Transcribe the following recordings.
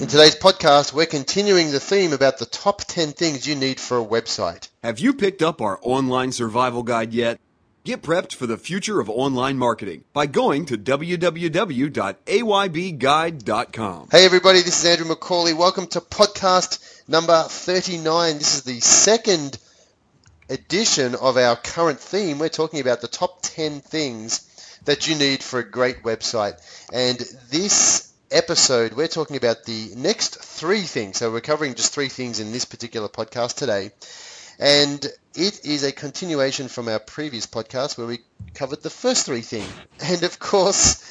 In today's podcast, we're continuing the theme about the top 10 things you need for a website. Have you picked up our online survival guide yet? Get prepped for the future of online marketing by going to www.aybguide.com. Hey everybody, this is Andrew McCauley. Welcome to podcast number 39. This is the second edition of our current theme. We're talking about the top 10 things that you need for a great website. And this episode, we're talking about the next three things. So we're covering just three things in this particular podcast today. And it is a continuation from our previous podcast where we covered the first three things. And of course,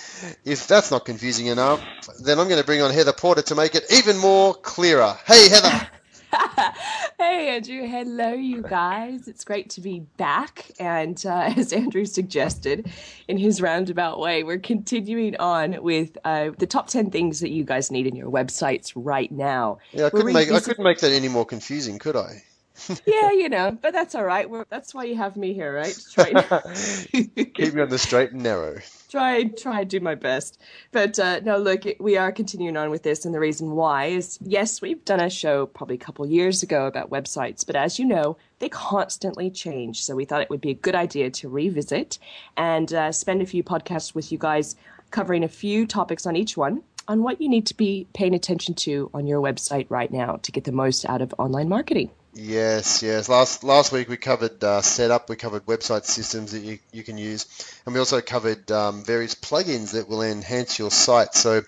if that's not confusing enough, then I'm going to bring on Heather Porter to make it even more clearer. Hey, Heather. hey, Andrew. Hello, you guys. It's great to be back. And uh, as Andrew suggested in his roundabout way, we're continuing on with uh, the top 10 things that you guys need in your websites right now. Yeah, I couldn't, make, I couldn't make that any more confusing, could I? yeah, you know, but that's all right. We're, that's why you have me here, right? Keep me on the straight and narrow try try do my best. But uh, no, look, we are continuing on with this, and the reason why is yes, we've done a show probably a couple years ago about websites, but as you know, they constantly change. So we thought it would be a good idea to revisit and uh, spend a few podcasts with you guys covering a few topics on each one on what you need to be paying attention to on your website right now to get the most out of online marketing. Yes, yes. Last last week we covered uh, setup, we covered website systems that you, you can use, and we also covered um, various plugins that will enhance your site. So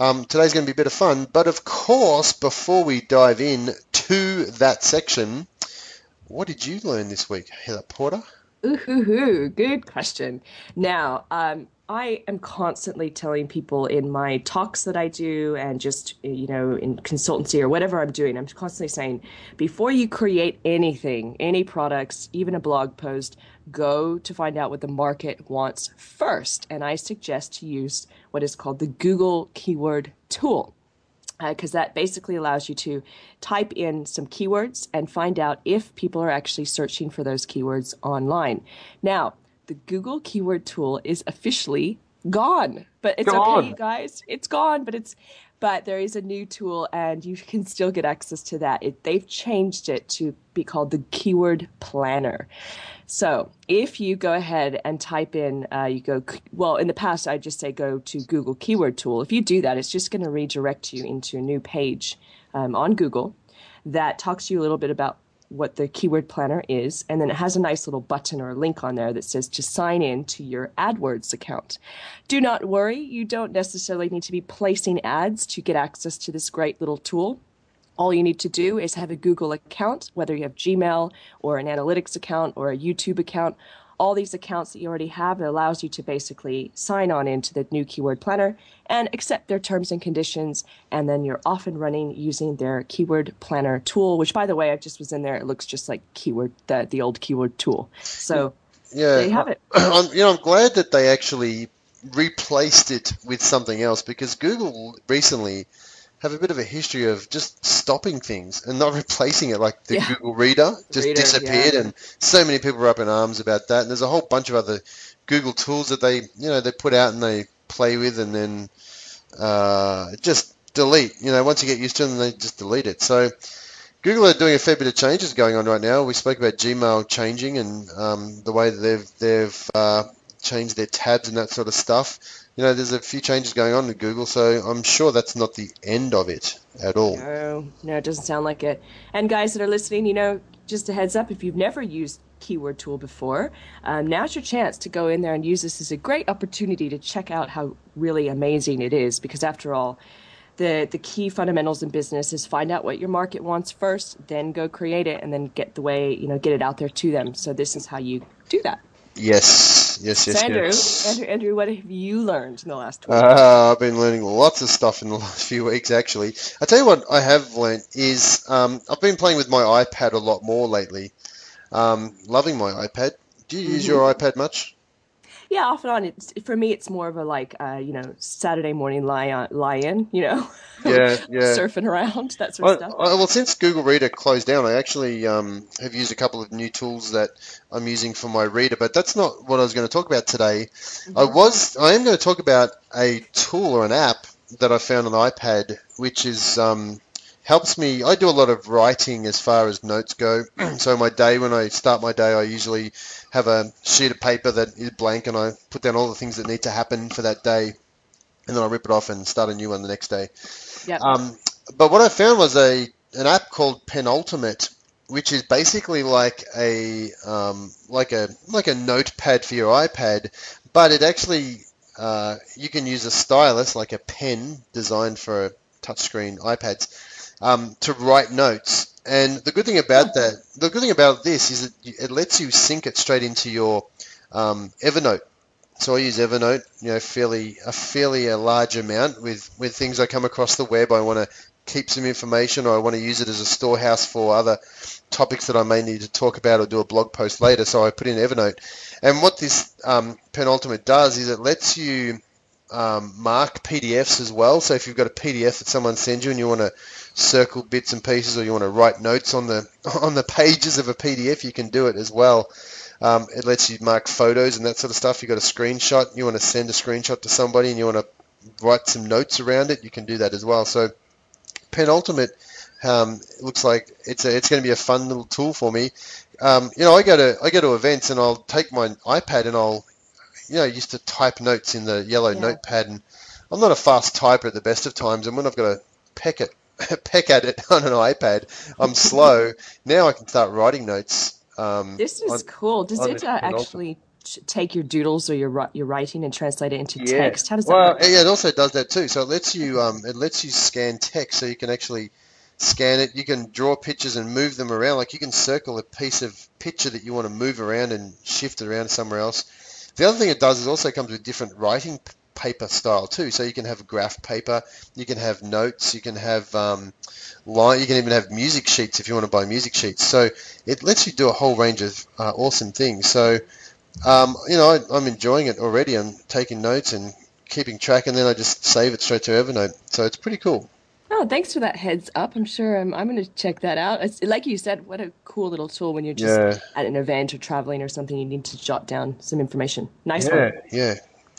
um, today's going to be a bit of fun. But of course, before we dive in to that section, what did you learn this week, Heather Porter? Ooh, hoo, good question. Now, um, I am constantly telling people in my talks that I do and just, you know, in consultancy or whatever I'm doing, I'm constantly saying before you create anything, any products, even a blog post, go to find out what the market wants first. And I suggest to use what is called the Google Keyword Tool because uh, that basically allows you to type in some keywords and find out if people are actually searching for those keywords online. Now, the Google keyword tool is officially gone. But it's gone. okay, you guys. It's gone, but it's but there is a new tool and you can still get access to that. It, they've changed it to be called the keyword planner. So if you go ahead and type in, uh, you go, well, in the past, I just say go to Google keyword tool. If you do that, it's just going to redirect you into a new page um, on Google that talks to you a little bit about what the keyword planner is, and then it has a nice little button or link on there that says to sign in to your AdWords account. Do not worry, you don't necessarily need to be placing ads to get access to this great little tool. All you need to do is have a Google account, whether you have Gmail or an analytics account or a YouTube account all these accounts that you already have. It allows you to basically sign on into the new keyword planner and accept their terms and conditions. And then you're off and running using their keyword planner tool, which by the way, I just was in there. It looks just like keyword, the, the old keyword tool. So yeah, they have it. I'm, you know, I'm glad that they actually replaced it with something else because Google recently have a bit of a history of just stopping things and not replacing it. Like the yeah. Google Reader just Reader, disappeared, yeah. and so many people were up in arms about that. And there's a whole bunch of other Google tools that they, you know, they put out and they play with, and then uh, just delete. You know, once you get used to them, they just delete it. So Google are doing a fair bit of changes going on right now. We spoke about Gmail changing and um, the way that they've they've uh, changed their tabs and that sort of stuff you know, there's a few changes going on with Google, so I'm sure that's not the end of it at all. No, no, it doesn't sound like it. And guys that are listening, you know, just a heads up, if you've never used keyword tool before, um, now's your chance to go in there and use this as a great opportunity to check out how really amazing it is. Because after all, the the key fundamentals in business is find out what your market wants first, then go create it, and then get the way you know get it out there to them. So this is how you do that. Yes, Yes, yes, Andrew, yes. Andrew, Andrew, what have you learned in the last 20 Uh, I've been learning lots of stuff in the last few weeks, actually. I tell you what I have learned is um, I've been playing with my iPad a lot more lately. Um, loving my iPad. Do you use your iPad much? Yeah, off and on. It's for me. It's more of a like, uh, you know, Saturday morning lie on, lie in. You know, Yeah, yeah. surfing around that sort I, of stuff. I, well, since Google Reader closed down, I actually um, have used a couple of new tools that I'm using for my reader. But that's not what I was going to talk about today. I was, I am going to talk about a tool or an app that I found on the iPad, which is um, helps me. I do a lot of writing as far as notes go. so my day, when I start my day, I usually have a sheet of paper that is blank, and I put down all the things that need to happen for that day, and then I rip it off and start a new one the next day. Yep. Um, but what I found was a an app called Penultimate, which is basically like a um, like a like a notepad for your iPad, but it actually uh, you can use a stylus like a pen designed for touchscreen iPads um, to write notes. And the good thing about that, the good thing about this is that it lets you sync it straight into your um, Evernote. So I use Evernote, you know, fairly a fairly a large amount with with things I come across the web. I want to keep some information, or I want to use it as a storehouse for other topics that I may need to talk about or do a blog post later. So I put in Evernote, and what this um, Penultimate does is it lets you um, mark PDFs as well. So if you've got a PDF that someone sends you and you want to circle bits and pieces, or you want to write notes on the on the pages of a PDF, you can do it as well. Um, it lets you mark photos and that sort of stuff. You've got a screenshot, you want to send a screenshot to somebody and you want to write some notes around it, you can do that as well. So Penultimate um, looks like it's a, it's going to be a fun little tool for me. Um, you know, I go to I go to events and I'll take my iPad and I'll you know used to type notes in the yellow Yeah. notepad and I'm not a fast typer at the best of times and when I've got to peck it peck at it on an iPad, I'm slow. now I can start writing notes. Um, This is on- cool. Does it uh, actually take your doodles or your your writing and translate it into Yeah. text? How does that Well, work? yeah, it also does that too. So it lets you um, it lets you scan text, so you can actually scan it. You can draw pictures and move them around. Like you can circle a piece of picture that you want to move around and shift it around somewhere else. The other thing it does is also comes with different writing paper style too. So you can have graph paper, you can have notes, you can have um, line, you can even have music sheets if you want to buy music sheets. So it lets you do a whole range of uh, awesome things. So um, you know, I, I'm enjoying it already. I'm taking notes and keeping track, and then I just save it straight to Evernote. So it's pretty cool. Oh, thanks for that heads up. I'm sure um, I'm going to check that out. It's, like you said, what a cool little tool when you're just Yeah. at an event or traveling or something. You need to jot down some information. Nice one. Yeah.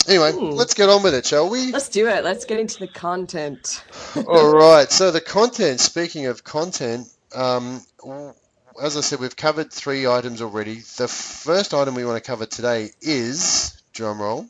Anyway, let's get on with it, shall we? Let's do it. Let's get into the content. All right. So the content. Speaking of content, um, as I said, we've covered three items already. The first item we want to cover today is drum roll,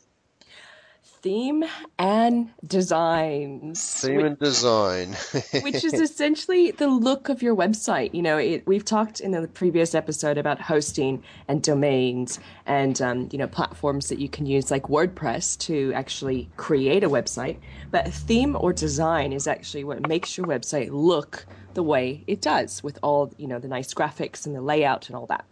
Theme and designs. theme and design. which is essentially the look of your website. You know, it, we've talked in the previous episode about hosting and domains and um, you know platforms that you can use like WordPress to actually create a website. But theme or design is actually what makes your website look the way it does, with all you know the nice graphics and the layout and all that.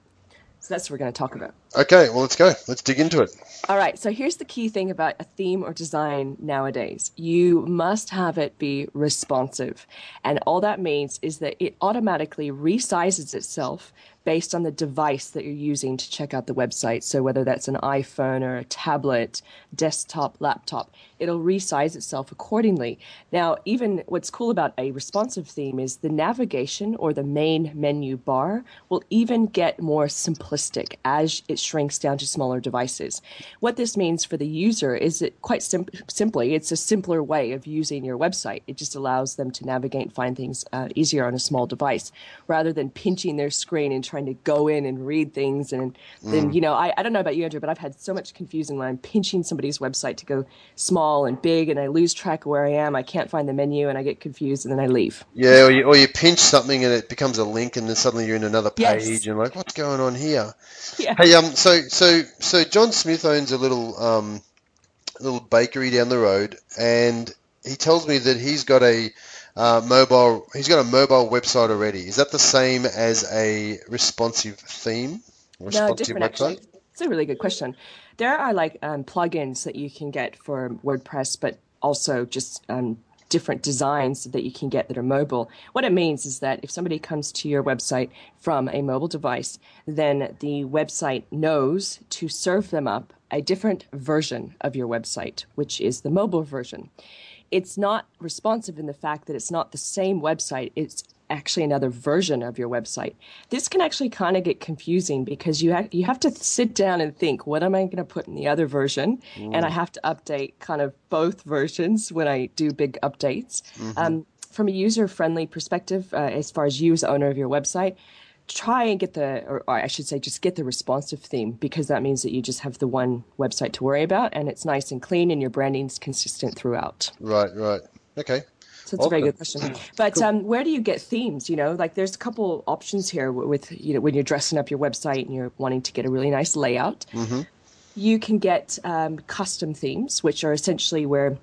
So that's what we're going to talk about. Okay. Well, let's go. Let's dig into it. All right, so here's the key thing about a theme or design nowadays. You must have it be responsive. And all that means is that it automatically resizes itself based on the device that you're using to check out the website. So whether that's an iPhone or a tablet, desktop, laptop, it'll resize itself accordingly. Now, even what's cool about a responsive theme is the navigation or the main menu bar will even get more simplistic as it shrinks down to smaller devices. What this means for the user is it quite sim- simply, it's a simpler way of using your website. It just allows them to navigate and find things uh, easier on a small device rather than pinching their screen and trying to go in and read things. And then, you know, I, I don't know about you, Andrew, but I've had so much confusion when I'm pinching somebody's website to go small and big and I lose track of where I am. I can't find the menu and I get confused and then I leave. Yeah, or you, or you pinch something and it becomes a link, and then suddenly you're in another Yes. page, and like, what's going on here? Yeah. Hey, um, so so so John Smith owns a little um, little bakery down the road, and he tells me that he's got a uh, mobile. He's got a mobile website already. Is that the same as a responsive theme? No, Responsive different actually. It's a really good question. There are like um, plugins that you can get for WordPress, but also just um, different designs that you can get that are mobile. What it means is that if somebody comes to your website from a mobile device, then the website knows to serve them up a different version of your website, which is the mobile version. It's not responsive in the fact that it's not the same website, it's actually another version of your website. This can actually kind of get confusing because you ha- you have to sit down and think, what am I going to put in the other version? Mm. And I have to update kind of both versions when I do big updates. Mm-hmm. Um, from a user friendly perspective, uh, as far as you as owner of your website, try and get the, or, or, I should say, just get the responsive theme because that means that you just have the one website to worry about and it's nice and clean and your branding's consistent throughout. Right, right. Okay. So it's a very good question. But cool. um, where do you get themes? You know, like there's a couple options here with you know when you're dressing up your website and you're wanting to get a really nice layout. Mm-hmm. You can get um, custom themes, which are essentially where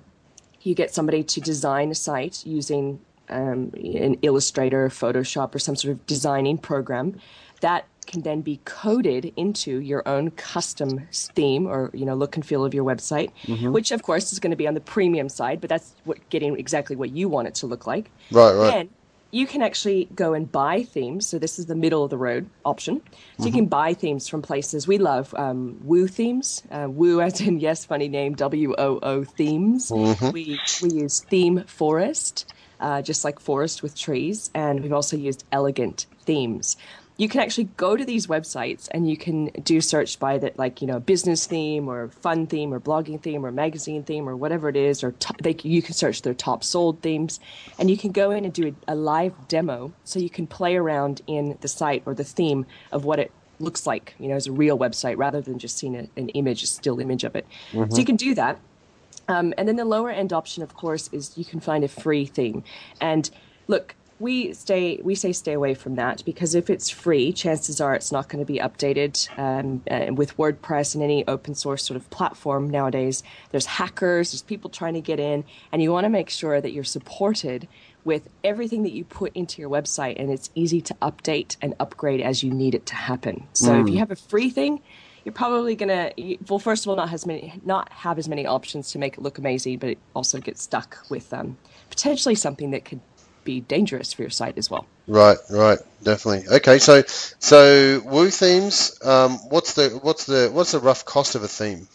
you get somebody to design a site using um, an Illustrator, Photoshop, or some sort of designing program that can then be coded into your own custom theme or you know look and feel of your website mm-hmm. which of course is going to be on the premium side but that's what getting exactly what you want it to look like. Right right. And you can actually go and buy themes. So this is the middle of the road option. So mm-hmm. you can buy themes from places. We love um, woo themes uh, woo as in yes funny name w-o-o themes. Mm-hmm. we, we use theme forest uh, just like forest with trees. And we've also used elegant themes you can actually go to these websites and you can do search by that like you know business theme or fun theme or blogging theme or magazine theme or whatever it is or they, you can search their top sold themes and you can go in and do a, a live demo so you can play around in the site or the theme of what it looks like you know as a real website rather than just seeing a, an image a still image of it. Mm-hmm. so you can do that. Um, and then the lower end option of course is you can find a free theme. And look we stay we say stay away from that because if it's free chances are it's not going to be updated um, uh, with wordpress and any open source sort of platform nowadays there's hackers there's people trying to get in and you want to make sure that you're supported with everything that you put into your website and it's easy to update and upgrade as you need it to happen so mm. if you mm. have a free thing you're probably gonna well first of all not has many not have as many options to make it look amazing but it also gets stuck with um, potentially something that could be dangerous for your site as well. Right, right, definitely. Okay, so so Woo themes. Um, what's the what's the what's the rough cost of a theme?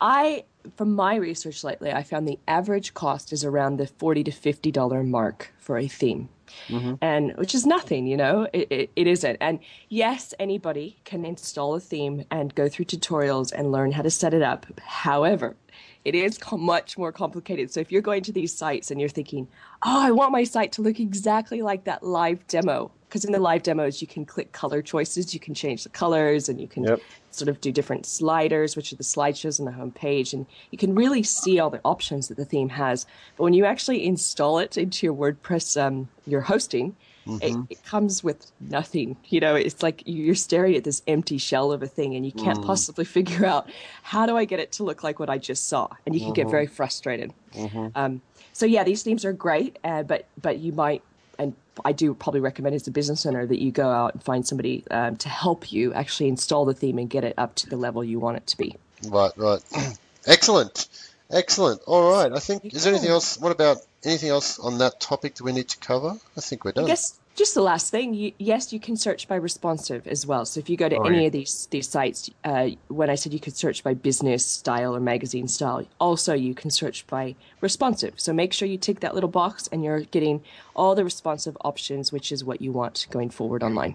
I, from my research lately, I found the average cost is around the forty to fifty dollar mark for a theme. Mm-hmm. and which is nothing, you know, it, it, it isn't. And yes, anybody can install a theme and go through tutorials and learn how to set it up. However, it is much more complicated. So if you're going to these sites and you're thinking, oh, I want my site to look exactly like that live demo, because in the live demos you can click color choices, you can change the colors, and you can yep. sort of do different sliders, which are the slideshows on the home page, and you can really see all the options that the theme has. But when you actually install it into your WordPress, um, your hosting, Mm-hmm. It, it, comes with nothing. You know, it's like you're staring at this empty shell of a thing and you can't mm. possibly figure out how do I get it to look like what I just saw? And you can mm-hmm. get very frustrated. Mm-hmm. Um, so yeah, these themes are great, uh, but but you might and I do probably recommend as a business owner that you go out and find somebody um, to help you actually install the theme and get it up to the level you want it to be. Right, right. Excellent. Excellent. All right. I think, is there anything else? What about anything else on that topic that we need to cover? I think we're done. I guess just the last thing. You, yes, you can search by responsive as well. So if you go to oh, any yeah. of these these sites, uh, when I said you could search by business style or magazine style, also you can search by responsive. So make sure you tick that little box and you're getting all the responsive options, which is what you want going forward online.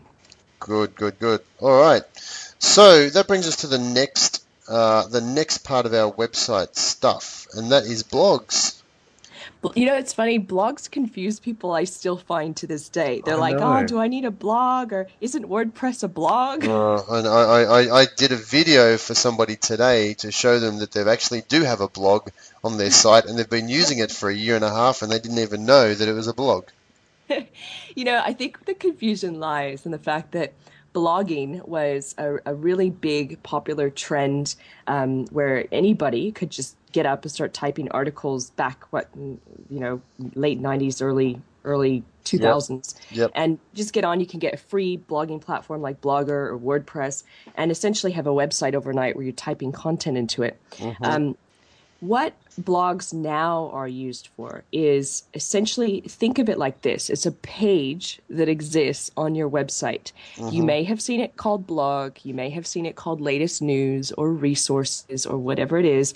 Good, good, good. All right. So that brings us to the next uh, the next part of our website stuff, and that is blogs. You know, it's funny. Blogs confuse people. I still find to this day. They're I like, know. "Oh, do I need a blog? Or isn't WordPress a blog?" Uh, and I, I, I did a video for somebody today to show them that they actually do have a blog on their site, and they've been using it for a year and a half, and they didn't even know that it was a blog. you know, I think the confusion lies in the fact that blogging was a, a really big popular trend um, where anybody could just get up and start typing articles back what you know late 90s early early 2000s. Yep. And just get on. You can get a free blogging platform like Blogger or WordPress, and essentially have a website overnight where you're typing content into it. Um, what blogs now are used for is essentially think of it like this it's a page that exists on your website. You may have seen it called blog, you may have seen it called latest news or resources or whatever it is.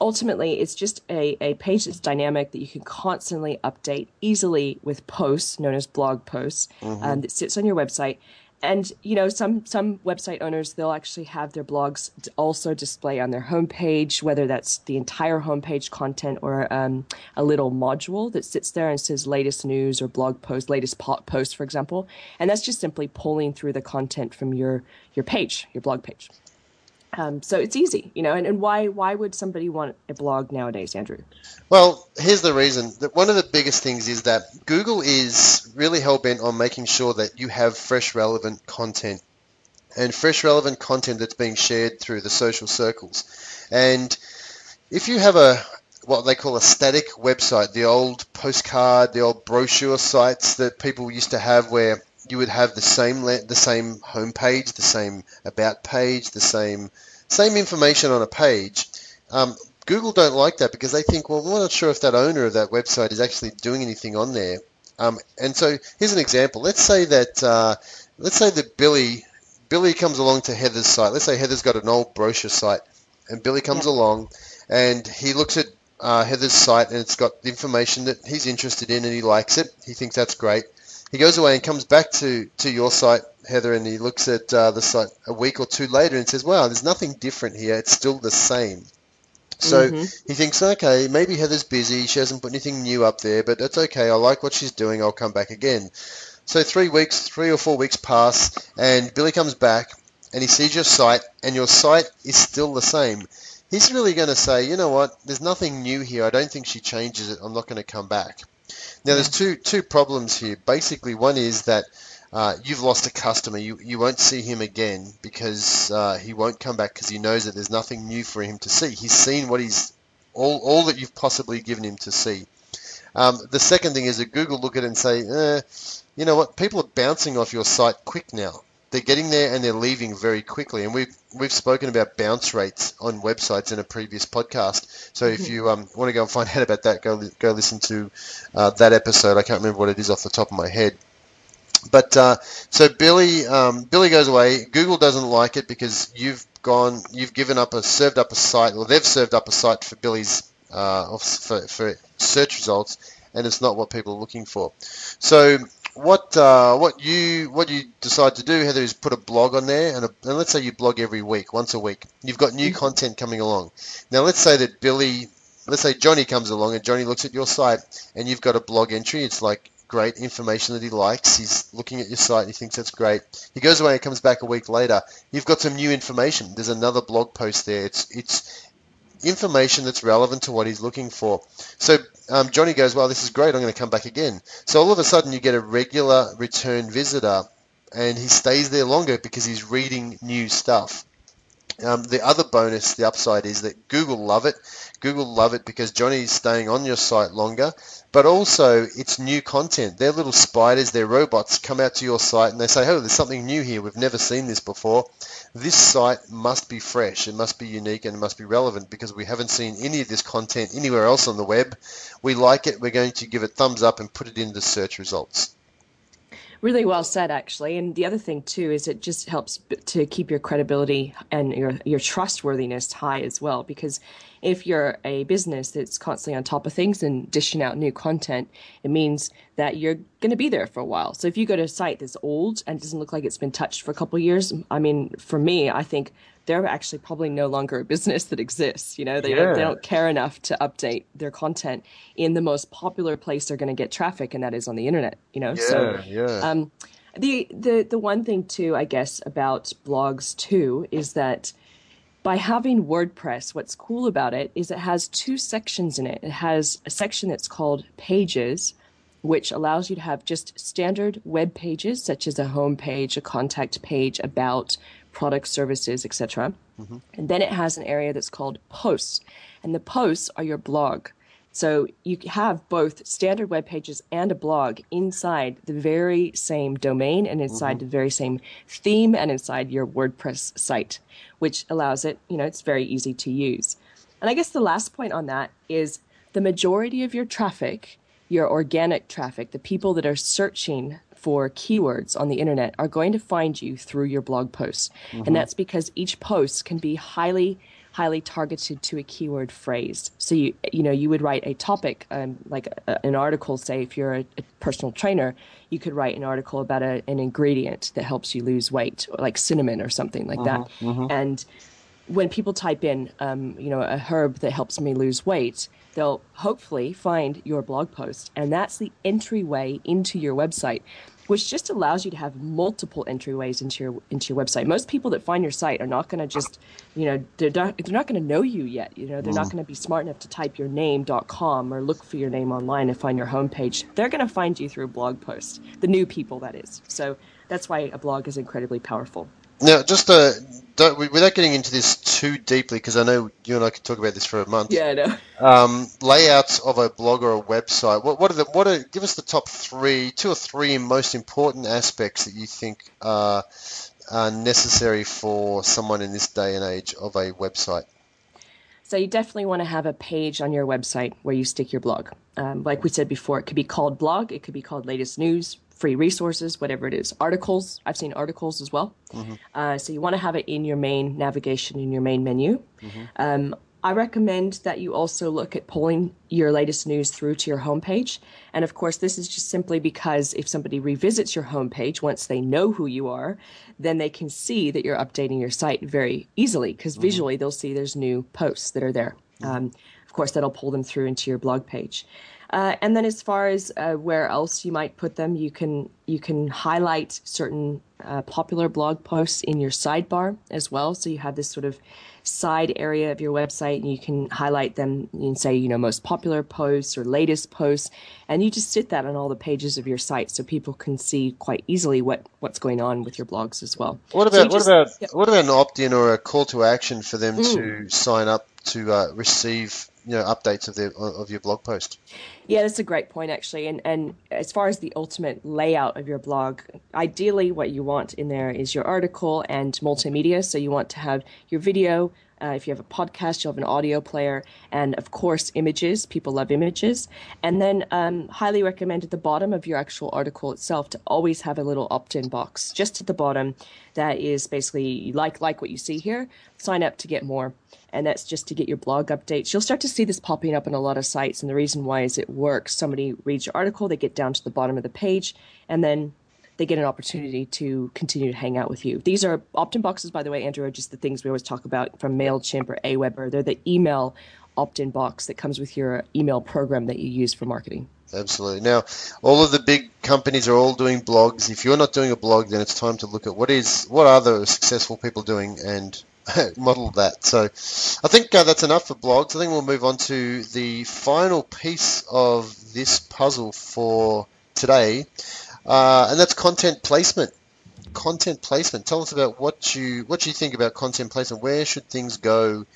Ultimately, it's just a, a page that's dynamic that you can constantly update easily with posts known as blog posts um, that sits on your website. And you know some some website owners they'll actually have their blogs also display on their homepage whether that's the entire homepage content or um, a little module that sits there and says latest news or blog post latest po- post for example. And that's just simply pulling through the content from your your page your blog page um, so it's easy you know and, and why why would somebody want a blog nowadays andrew Well, here's the reason. That One of the biggest things is that Google is really hell bent on making sure that you have fresh, relevant content and fresh, relevant content that's being shared through the social circles. And if you have a what they call a static website, the old postcard, the old brochure sites that people used to have, where you would have the same la- the same homepage, the same about page, the same same information on a page. Um, Google don't like that because they think, well, we're not sure if that owner of that website is actually doing anything on there. Um, and so here's an example. Let's say that uh, let's say that Billy Billy comes along to Heather's site. Let's say Heather's got an old brochure site, and Billy comes Yeah. along and he looks at uh, Heather's site and it's got the information that he's interested in and he likes it. He thinks that's great. He goes away and comes back to, to your site, Heather, and he looks at uh, the site a week or two later and says, "Wow, there's nothing different here. It's still the same." So he thinks, okay, maybe Heather's busy. She hasn't put anything new up there, but that's okay. I like what she's doing. I'll come back again. So three weeks, three or four weeks pass, and Billy comes back and he sees your site, and your site is still the same. He's really going to say, you know what? There's nothing new here. I don't think she changes it. I'm not going to come back. Now, there's two two problems here. Basically, one is that uh, you've lost a customer. You you won't see him again because uh, he won't come back because he knows that there's nothing new for him to see. He's seen what he's all all that you've possibly given him to see. Um, the second thing is that Google look at it and say, eh, you know what? People are bouncing off your site quick now. They're getting there and they're leaving very quickly. And we've we've spoken about bounce rates on websites in a previous podcast. So if you um, want to go and find out about that, go go listen to uh, that episode. I can't remember what it is off the top of my head. But uh, so Billy um, Billy goes away. Google doesn't like it because you've gone you've given up a served up a site or they've served up a site for Billy's uh, for, for search results and it's not what people are looking for. So what uh, what you what you decide to do, Heather, is put a blog on there, and, a, and let's say you blog every week, once a week. You've got new content coming along. Now let's say that Billy, let's say Johnny comes along, and Johnny looks at your site, and you've got a blog entry. It's like great information that he likes. He's looking at your site, and he thinks that's great. He goes away and comes back a week later. You've got some new information. There's another blog post there. It's it's information that's relevant to what he's looking for. So um, Johnny goes, well, this is great. I'm going to come back again. So all of a sudden you get a regular return visitor and he stays there longer because he's reading new stuff. Um, the other bonus, the upside is that Google love it. Google love it because Johnny's staying on your site longer, but also it's new content. They're little spiders, they're robots, come out to your site and they say, oh, there's something new here. We've never seen this before. This site must be fresh, it must be unique, and it must be relevant because we haven't seen any of this content anywhere else on the web. We like it. We're going to give it thumbs up and put it into the search results. Really well said, actually. And the other thing too is it just helps to keep your credibility and your your trustworthiness high as well. Because if you're a business that's constantly on top of things and dishing out new content, it means that you're going to be there for a while. So if you go to a site that's old and doesn't look like it's been touched for a couple of years, I mean, for me, I think they're actually probably no longer a business that exists. You know, they, don't, they don't care enough to update their content in the most popular place they're going to get traffic, and that is on the internet. You know, so yeah. um, the the the one thing too, I guess, about blogs too is that by having WordPress, what's cool about it is it has two sections in it. It has a section that's called Pages, which allows you to have just standard web pages such as a home page, a contact page, about products, services, etc. Mm-hmm. And then it has an area that's called Posts, and the posts are your blog. So you have both standard web pages and a blog inside the very same domain and inside mm-hmm. the very same theme and inside your WordPress site, which allows it, you know, it's very easy to use. And I guess the last point on that is the majority of your traffic, your organic traffic, the people that are searching for keywords on the internet are going to find you through your blog posts. Mm-hmm. And that's because each post can be highly highly targeted to a keyword phrase. So you you know you would write a topic um, like a, an article. Say if you're a, a, personal trainer, you could write an article about a, an ingredient that helps you lose weight, like cinnamon or something like that. Mm-hmm, mm-hmm. And when people type in, um, you know, a herb that helps me lose weight, they'll hopefully find your blog post, and that's the entryway into your website which just allows you to have multiple entryways into your into your website. Most people that find your site are not going to just, you know, they're not, they're not going to know you yet. You know, they're mm. not going to be smart enough to type your name.com or look for your name online and find your homepage. They're going to find you through a blog post. The new people, that is. So that's why a blog is incredibly powerful. Now, just uh, without getting into this too deeply, because I know you and I could talk about this for a month. Yeah, I know. Um, layouts of a blog or a website. What, what are the what are? Give us the top three, two or three most important aspects that you think are, are necessary for someone in this day and age of a website. So you definitely want to have a page on your website where you stick your blog. Um, like we said before, it could be called blog, it could be called latest news, free resources, whatever it is. Articles, I've seen articles as well. Mm-hmm. Uh, so you want to have it in your main navigation, in your main menu. Mm-hmm. Um, I recommend that you also look at pulling your latest news through to your homepage. And of course, this is just simply because if somebody revisits your homepage once they know who you are, then they can see that you're updating your site very easily because mm-hmm. visually they'll see there's new posts that are there. Mm-hmm. Um, of course, that'll pull them through into your blog page. Uh, and then as far as uh, where else you might put them, you can you can highlight certain uh, popular blog posts in your sidebar as well. So you have this sort of side area of your website, and you can highlight them and say you know most popular posts or latest posts, and you just sit that on all the pages of your site so people can see quite easily what what's going on with your blogs as well. What about so just, what about yeah. what about an opt-in or a call to action for them mm. to sign up to uh, receive you know updates of the of your blog post. Yeah, that's a great point actually. And and as far as the ultimate layout of your blog, ideally what you want in there is your article and multimedia. So you want to have your video, uh, if you have a podcast, you'll have an audio player, and of course, images. People love images. And then, um, highly recommend at the bottom of your actual article itself to always have a little opt-in box just at the bottom. That is basically like like what you see here. Sign up to get more, and that's just to get your blog updates. You'll start to see this popping up on a lot of sites, and the reason why is it works. Somebody reads your article, they get down to the bottom of the page, and then they get an opportunity to continue to hang out with you. These are opt-in boxes, by the way, Andrew, are just the things we always talk about from MailChimp or Aweber. They're the email opt-in box that comes with your email program that you use for marketing. Absolutely. Now, all of the big companies are all doing blogs. If you're not doing a blog, then it's time to look at what is what are the successful people doing and model that. So, I think uh, that's enough for blogs. I think we'll move on to the final piece of this puzzle for today, uh, and that's content placement. Content placement. Tell us about what you what you think about content placement. Where should things go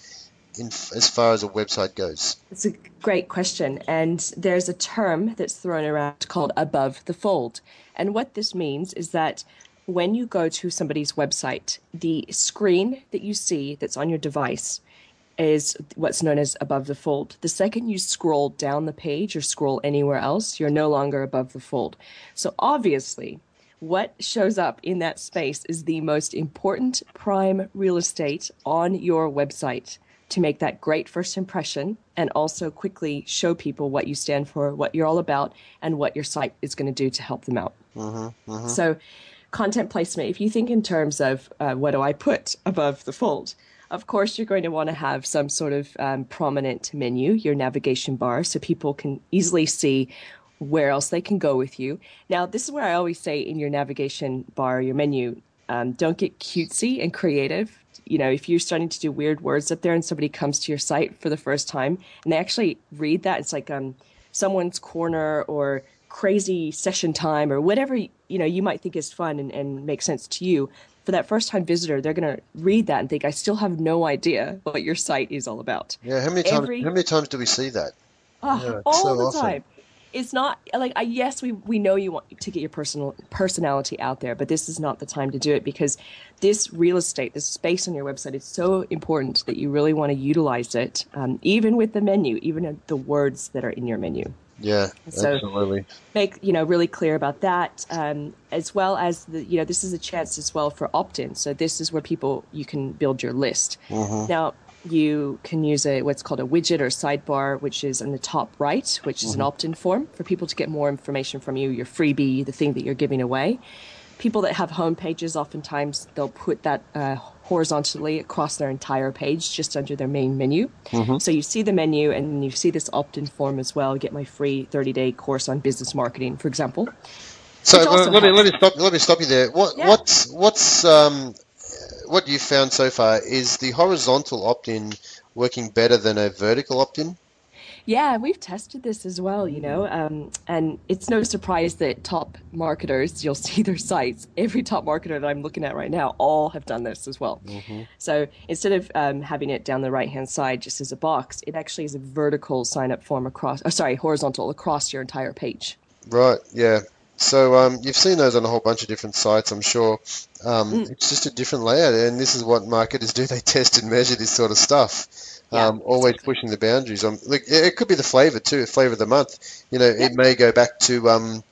in, as far as a website goes? It's a great question, and there's a term that's thrown around called above the fold. And what this means is that when you go to somebody's website, the screen that you see that's on your device is what's known as above the fold. The second you scroll down the page or scroll anywhere else, you're no longer above the fold. So obviously, what shows up in that space is the most important prime real estate on your website to make that great first impression and also quickly show people what you stand for, what you're all about, and what your site is going to do to help them out. Mm-hmm, mm-hmm. So, content placement, if you think in terms of uh, what do I put above the fold, of course, you're going to want to have some sort of um, prominent menu, your navigation bar, so people can easily see where else they can go with you. Now, this is where I always say in your navigation bar, your menu, um, don't get cutesy and creative. You know, if you're starting to do weird words up there and somebody comes to your site for the first time and they actually read that, it's like um, someone's corner or crazy session time or whatever you know you might think is fun and, and makes sense to you for that first time visitor, they're going to read that and think, I still have no idea what your site is all about. Yeah, how many times? Every, how many times do we see that? Oh, Yeah, all so the often. time. It's not like I yes, we we know you want to get your personal personality out there, but this is not the time to do it because this real estate, this space on your website is so important that you really want to utilize it, um, even with the menu, even the words that are in your menu Yeah, So- absolutely. make you know really clear about that um, as well as the you know this is a chance as well for opt-in. So this is where people you can build your list. Now you can use a what's called a widget or sidebar which is in the top right which is an opt-in form for people to get more information from you your freebie the thing that you're giving away. People that have home pages oftentimes they'll put that uh, horizontally across their entire page just under their main menu so you see the menu and you see this opt-in form as well get my free 30-day course on business marketing for example So also let, me let me stop let me stop you there. What Yeah. what's what's um what you've found so far is the horizontal opt-in working better than a vertical opt-in? Yeah, we've tested this as well, you know, um, and it's no surprise that top marketers, you'll see their sites, every top marketer that I'm looking at right now, all have done this as well. So instead of um, having it down the right hand side just as a box, it actually is a vertical sign up form across, oh, sorry, horizontal across your entire page. Right. Yeah. So um, you've seen those on a whole bunch of different sites, I'm sure. Um, Mm. It's just a different layout, and this is what marketers do. They test and measure this sort of stuff. Yeah, um, always pushing the boundaries. Um, look, it could be the flavor too, flavor of the month. You know, it may go back to um,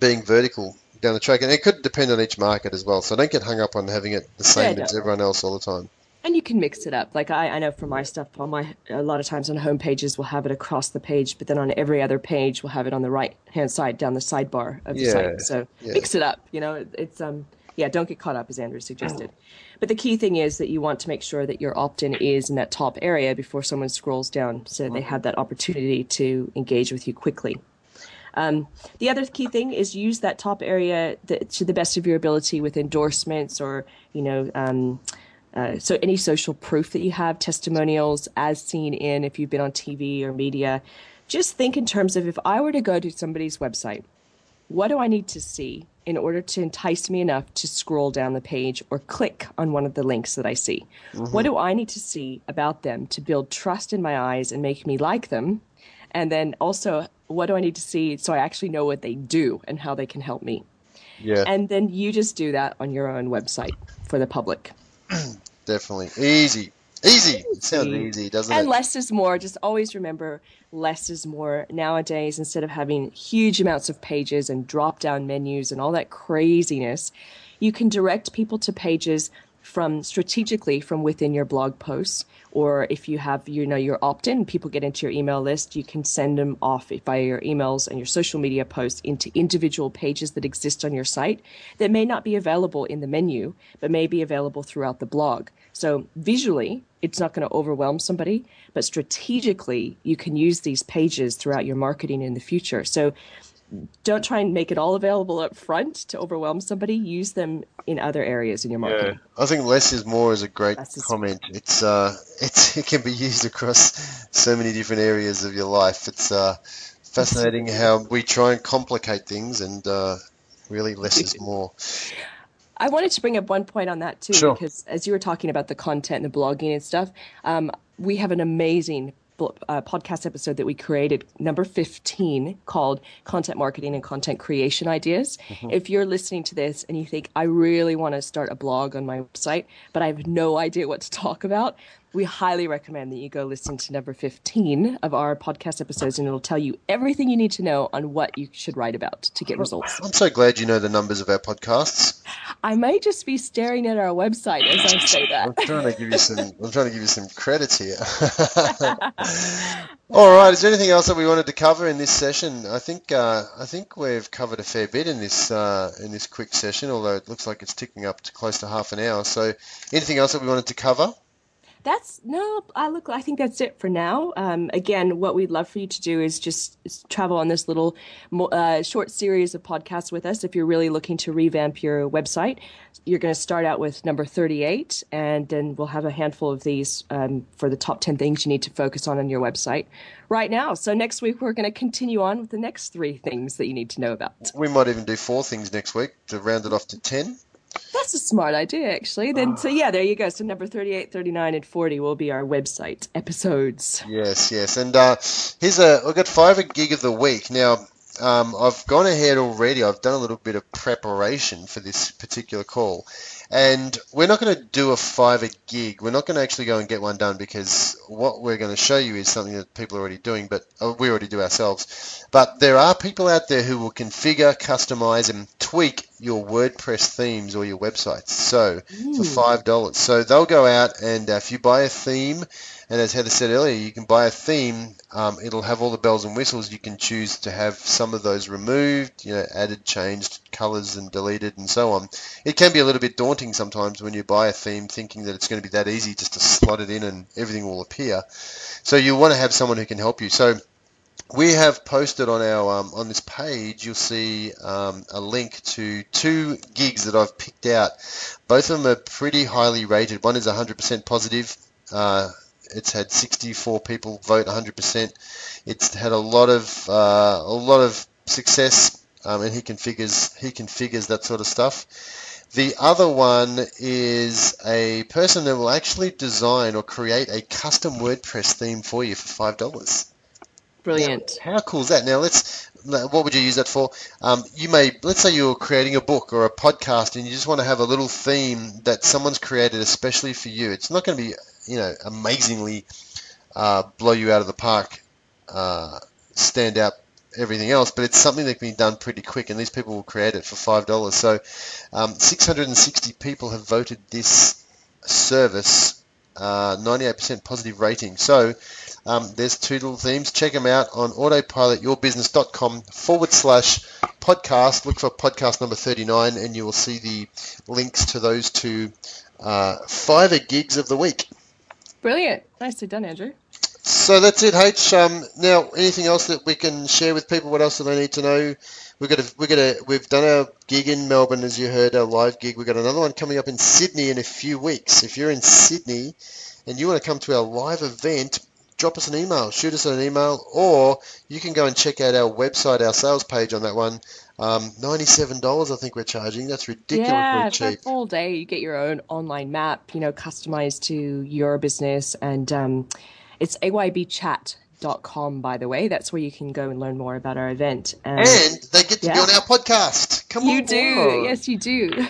being vertical down the track, and it could depend on each market as well. So don't get hung up on having it the same Yeah, as everyone else all the time. And you can mix it up. Like I, I know for my stuff, on my a lot of times on home pages we'll have it across the page, but then on every other page we'll have it on the right hand side down the sidebar of the Yeah, site. So yeah. mix it up. You know, it- it's um yeah, don't get caught up as Andrew suggested. But the key thing is that you want to make sure that your opt-in is in that top area before someone scrolls down, so they have that opportunity to engage with you quickly. Um, the other key thing is use that top area that, to the best of your ability with endorsements or you know um, uh, so any social proof that you have, testimonials, as seen in if you've been on TV or media. Just think in terms of if I were to go to somebody's website, what do I need to see in order to entice me enough to scroll down the page or click on one of the links that I see? Mm-hmm. What do I need to see about them to build trust in my eyes and make me like them? And then also, what do I need to see so I actually know what they do and how they can help me? Yeah, And then you just do that on your own website for the public. definitely. Easy. Easy. It sounds Easy. doesn't And it? less is more. Just always remember less is more. Nowadays, instead of having huge amounts of pages and drop down menus and all that craziness, you can direct people to pages from strategically from within your blog posts or if you have you know your opt-in people get into your email list you can send them off via your emails and your social media posts into individual pages that exist on your site that may not be available in the menu but may be available throughout the blog so visually it's not going to overwhelm somebody but strategically you can use these pages throughout your marketing in the future so don't try and make it all available up front to overwhelm somebody use them in other areas in your marketing I think less is more is a great is- comment. It's uh, it's it can be used across so many different areas of your life. It's uh, fascinating how we try and complicate things, and uh, really less is more. I wanted to bring up one point on that too, Sure. because as you were talking about the content and the blogging and stuff, um, we have an amazing bl- uh, podcast episode that we created, number 15, called Content Marketing and Content Creation Ideas. If you're listening to this and you think, I really want to start a blog on my website, but I have no idea what to talk about, we highly recommend that you go listen to number 15 of our podcast episodes, and it'll tell you everything you need to know on what you should write about to get results. I'm so glad you know the numbers of our podcasts. I may just be staring at our website as I say that. I'm trying to give you some. I'm trying to give you some credits here. All right. Is there anything else that we wanted to cover in this session? I think uh, I think we've covered a fair bit in this uh, in this quick session. Although it looks like it's ticking up to close to half an hour. So, anything else that we wanted to cover? That's no, I look. I think that's it for now. Um, again, what we'd love for you to do is just travel on this little uh, short series of podcasts with us. If you're really looking to revamp your website, you're going to start out with number 38, and then we'll have a handful of these um, for the top 10 things you need to focus on on your website right now. So next week we're going to continue on with the next three things that you need to know about. We might even do four things next week to round it off to ten. That's a smart idea, actually. Then, so yeah, there you go. So number 38, 39, and 40 will be our website episodes. Yes, yes. And uh, here's a, we've got Fiverr gig of the week. Now, um, I've gone ahead already. I've done a little bit of preparation for this particular call. And we're not going to do a Fiverr gig. We're not going to actually go and get one done because what we're going to show you is something that people are already doing, but uh, we already do ourselves. But there are people out there who will configure, customize, and tweak your WordPress themes or your websites. So for five dollars, so they'll go out and uh, if you buy a theme, and as Heather said earlier, you can buy a theme. Um, it'll have all the bells and whistles. You can choose to have some of those removed, you know, added, changed, colors, and deleted, and so on. It can be a little bit daunting sometimes when you buy a theme, thinking that it's going to be that easy just to slot it in and everything will appear. So you want to have someone who can help you. So we have posted on our um, on this page. You'll see um, a link to two gigs that I've picked out. Both of them are pretty highly rated. One is 100% positive. Uh, it's had 64 people vote 100%. It's had a lot of uh, a lot of success, um, and he configures he configures that sort of stuff. The other one is a person that will actually design or create a custom WordPress theme for you for five dollars. Brilliant. How cool is that? Now let's. What would you use that for? Um, you may, let's say you're creating a book or a podcast, and you just want to have a little theme that someone's created especially for you. It's not going to be, you know, amazingly uh, blow you out of the park, uh, stand out everything else, but it's something that can be done pretty quick, and these people will create it for five dollars. So, um, 660 people have voted this service, uh, 98% positive rating. So. Um, there's two little themes. Check them out on autopilotyourbusiness.com forward slash podcast. Look for podcast number 39 and you will see the links to those two uh, Fiverr gigs of the week. Brilliant. Nicely done, Andrew. So that's it, H. Um, now, anything else that we can share with people? What else do they need to know? We've got a, we've got a, we've done our gig in Melbourne, as you heard, our live gig. We've got another one coming up in Sydney in a few weeks. If you're in Sydney and you want to come to our live event, drop us an email, shoot us an email, or you can go and check out our website, our sales page on that one. Um, $97 I think we're charging. That's ridiculously yeah, cheap. for all day. You get your own online map, you know, customized to your business. And um, it's aybchat.com, by the way. That's where you can go and learn more about our event. And they get to Yeah. be on our podcast. Come on. you on. do. Yes, you do.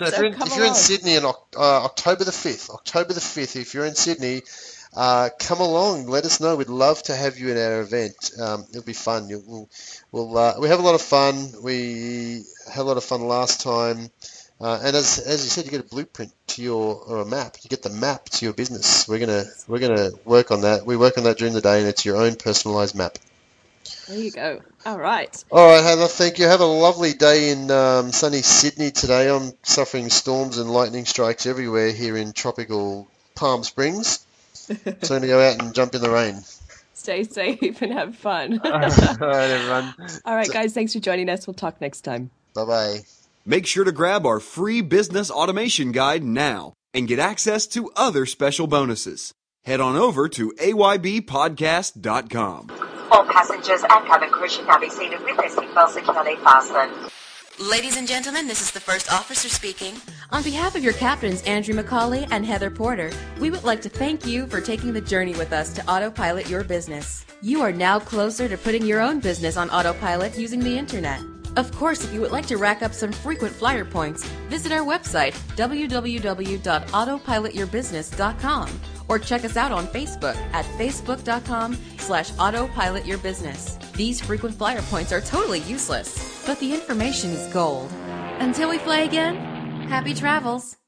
So if you're, in, come if you're in. Sydney on uh, October the 5th, October the 5th, if you're in Sydney, uh, come along. Let us know. We'd love to have you at our event. Um, it'll be fun. You, we'll, we'll, uh, we have a lot of fun. We had a lot of fun last time. Uh, and as, as you said, you get a blueprint to your or a map. You get the map to your business. We're gonna we're gonna work on that. We work on that during the day, and it's your own personalized map. There you go. All right. All right, Heather, thank you. Have a lovely day in um, sunny Sydney today. I'm suffering storms and lightning strikes everywhere here in tropical Palm Springs. So I'm going to go out and jump in the rain. Stay safe and have fun. All right, everyone. All right, guys. Thanks for joining us. We'll talk next time. Bye bye. Make sure to grab our free business automation guide now and get access to other special bonuses. Head on over to aybpodcast.com. All passengers and cabin crew should now be seated with their seatbelts securely fastened. Ladies and gentlemen, this is the first officer speaking. On behalf of your captains, Andrew McCauley and Heather Porter, we would like to thank you for taking the journey with us to autopilot your business. You are now closer to putting your own business on autopilot using the internet. Of course, if you would like to rack up some frequent flyer points, visit our website, www.autopilotyourbusiness.com, or check us out on Facebook at facebook.com slash autopilotyourbusiness. These frequent flyer points are totally useless, but the information is gold. Until we fly again, happy travels.